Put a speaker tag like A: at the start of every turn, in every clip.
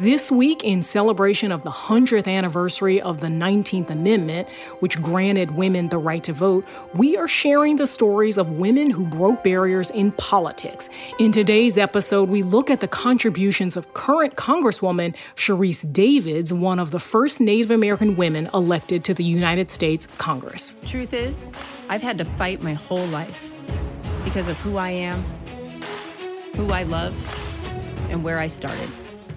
A: This week, in celebration of the 100th anniversary of the 19th Amendment, which granted women the right to vote, we are sharing the stories of women who broke barriers in politics. In today's episode, we look at the contributions of current Congresswoman Sharice Davids, one of the first Native American women elected to the United States Congress.
B: Truth is, I've had to fight my whole life because of who I am, who I love, and where I started.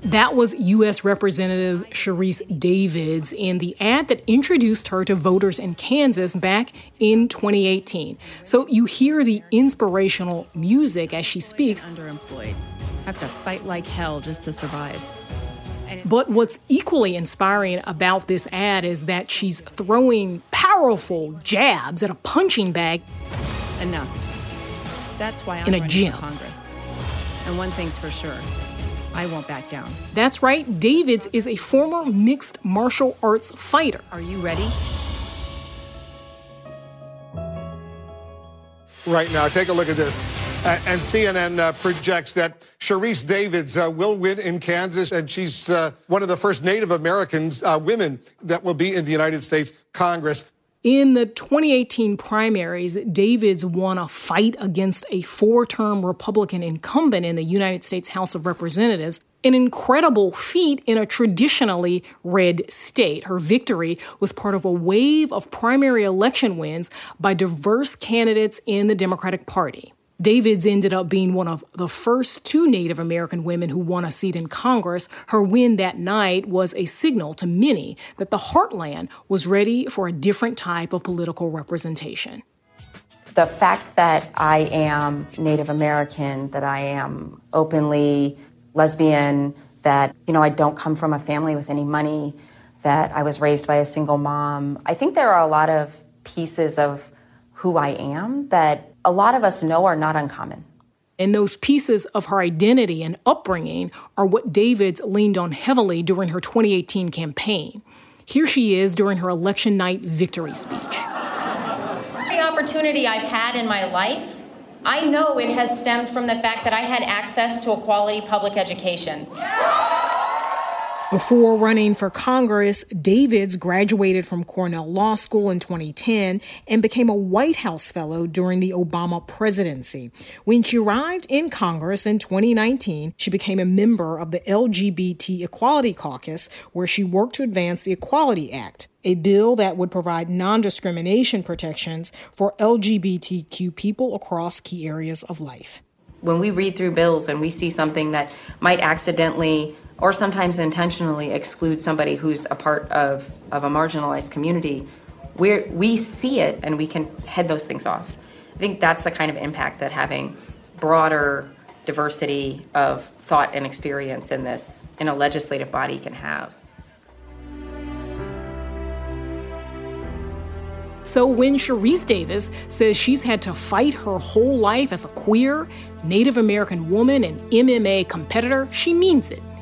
A: That was U.S. Representative Sharice Davids in the ad that introduced her to voters in Kansas back in 2018. So you hear the inspirational music as she speaks.
B: Underemployed. Have to fight like hell just to survive.
A: But what's equally inspiring about this ad is that she's throwing powerful jabs at a punching bag.
B: Enough. That's why I'm
A: in a
B: running
A: gym.
B: for Congress. And one thing's for sure. I won't back down.
A: That's right, Davids is a former mixed martial arts fighter.
B: Are you ready?
C: right now. Take a look at this. Uh, and CNN uh, projects that Sharice Davids uh, will win in Kansas, and she's uh, one of the first Native Americans uh, women that will be in the United States Congress.
A: In the 2018 primaries, Davids won a fight against a four term Republican incumbent in the United States House of Representatives, an incredible feat in a traditionally red state. Her victory was part of a wave of primary election wins by diverse candidates in the Democratic Party. Davids ended up being one of the first two Native American women who won a seat in Congress. Her win that night was a signal to many that the heartland was ready for a different type of political representation.
D: The fact that I am Native American, that I am openly lesbian, that, you know, I don't come from a family with any money, that I was raised by a single mom. I think there are a lot of pieces of who I am that a lot of us know are not uncommon.
A: And those pieces of her identity and upbringing are what Davids leaned on heavily during her 2018 campaign. Here she is during her election night victory speech.
E: Every opportunity I've had in my life, I know it has stemmed from the fact that I had access to a quality public education.
A: Before running for Congress, Davids graduated from Cornell Law School in 2010 and became a White House fellow during the Obama presidency. When she arrived in Congress in 2019, she became a member of the LGBT Equality Caucus, where she worked to advance the Equality Act, a bill that would provide non discrimination protections for LGBTQ people across key areas of life.
D: When we read through bills and we see something that might accidentally or sometimes intentionally exclude somebody who's a part of, of a marginalized community, we we see it and we can head those things off. I think that's the kind of impact that having broader diversity of thought and experience in this in a legislative body can have.
A: So when Sharice Davids says she's had to fight her whole life as a queer, Native American woman and MMA competitor, she means it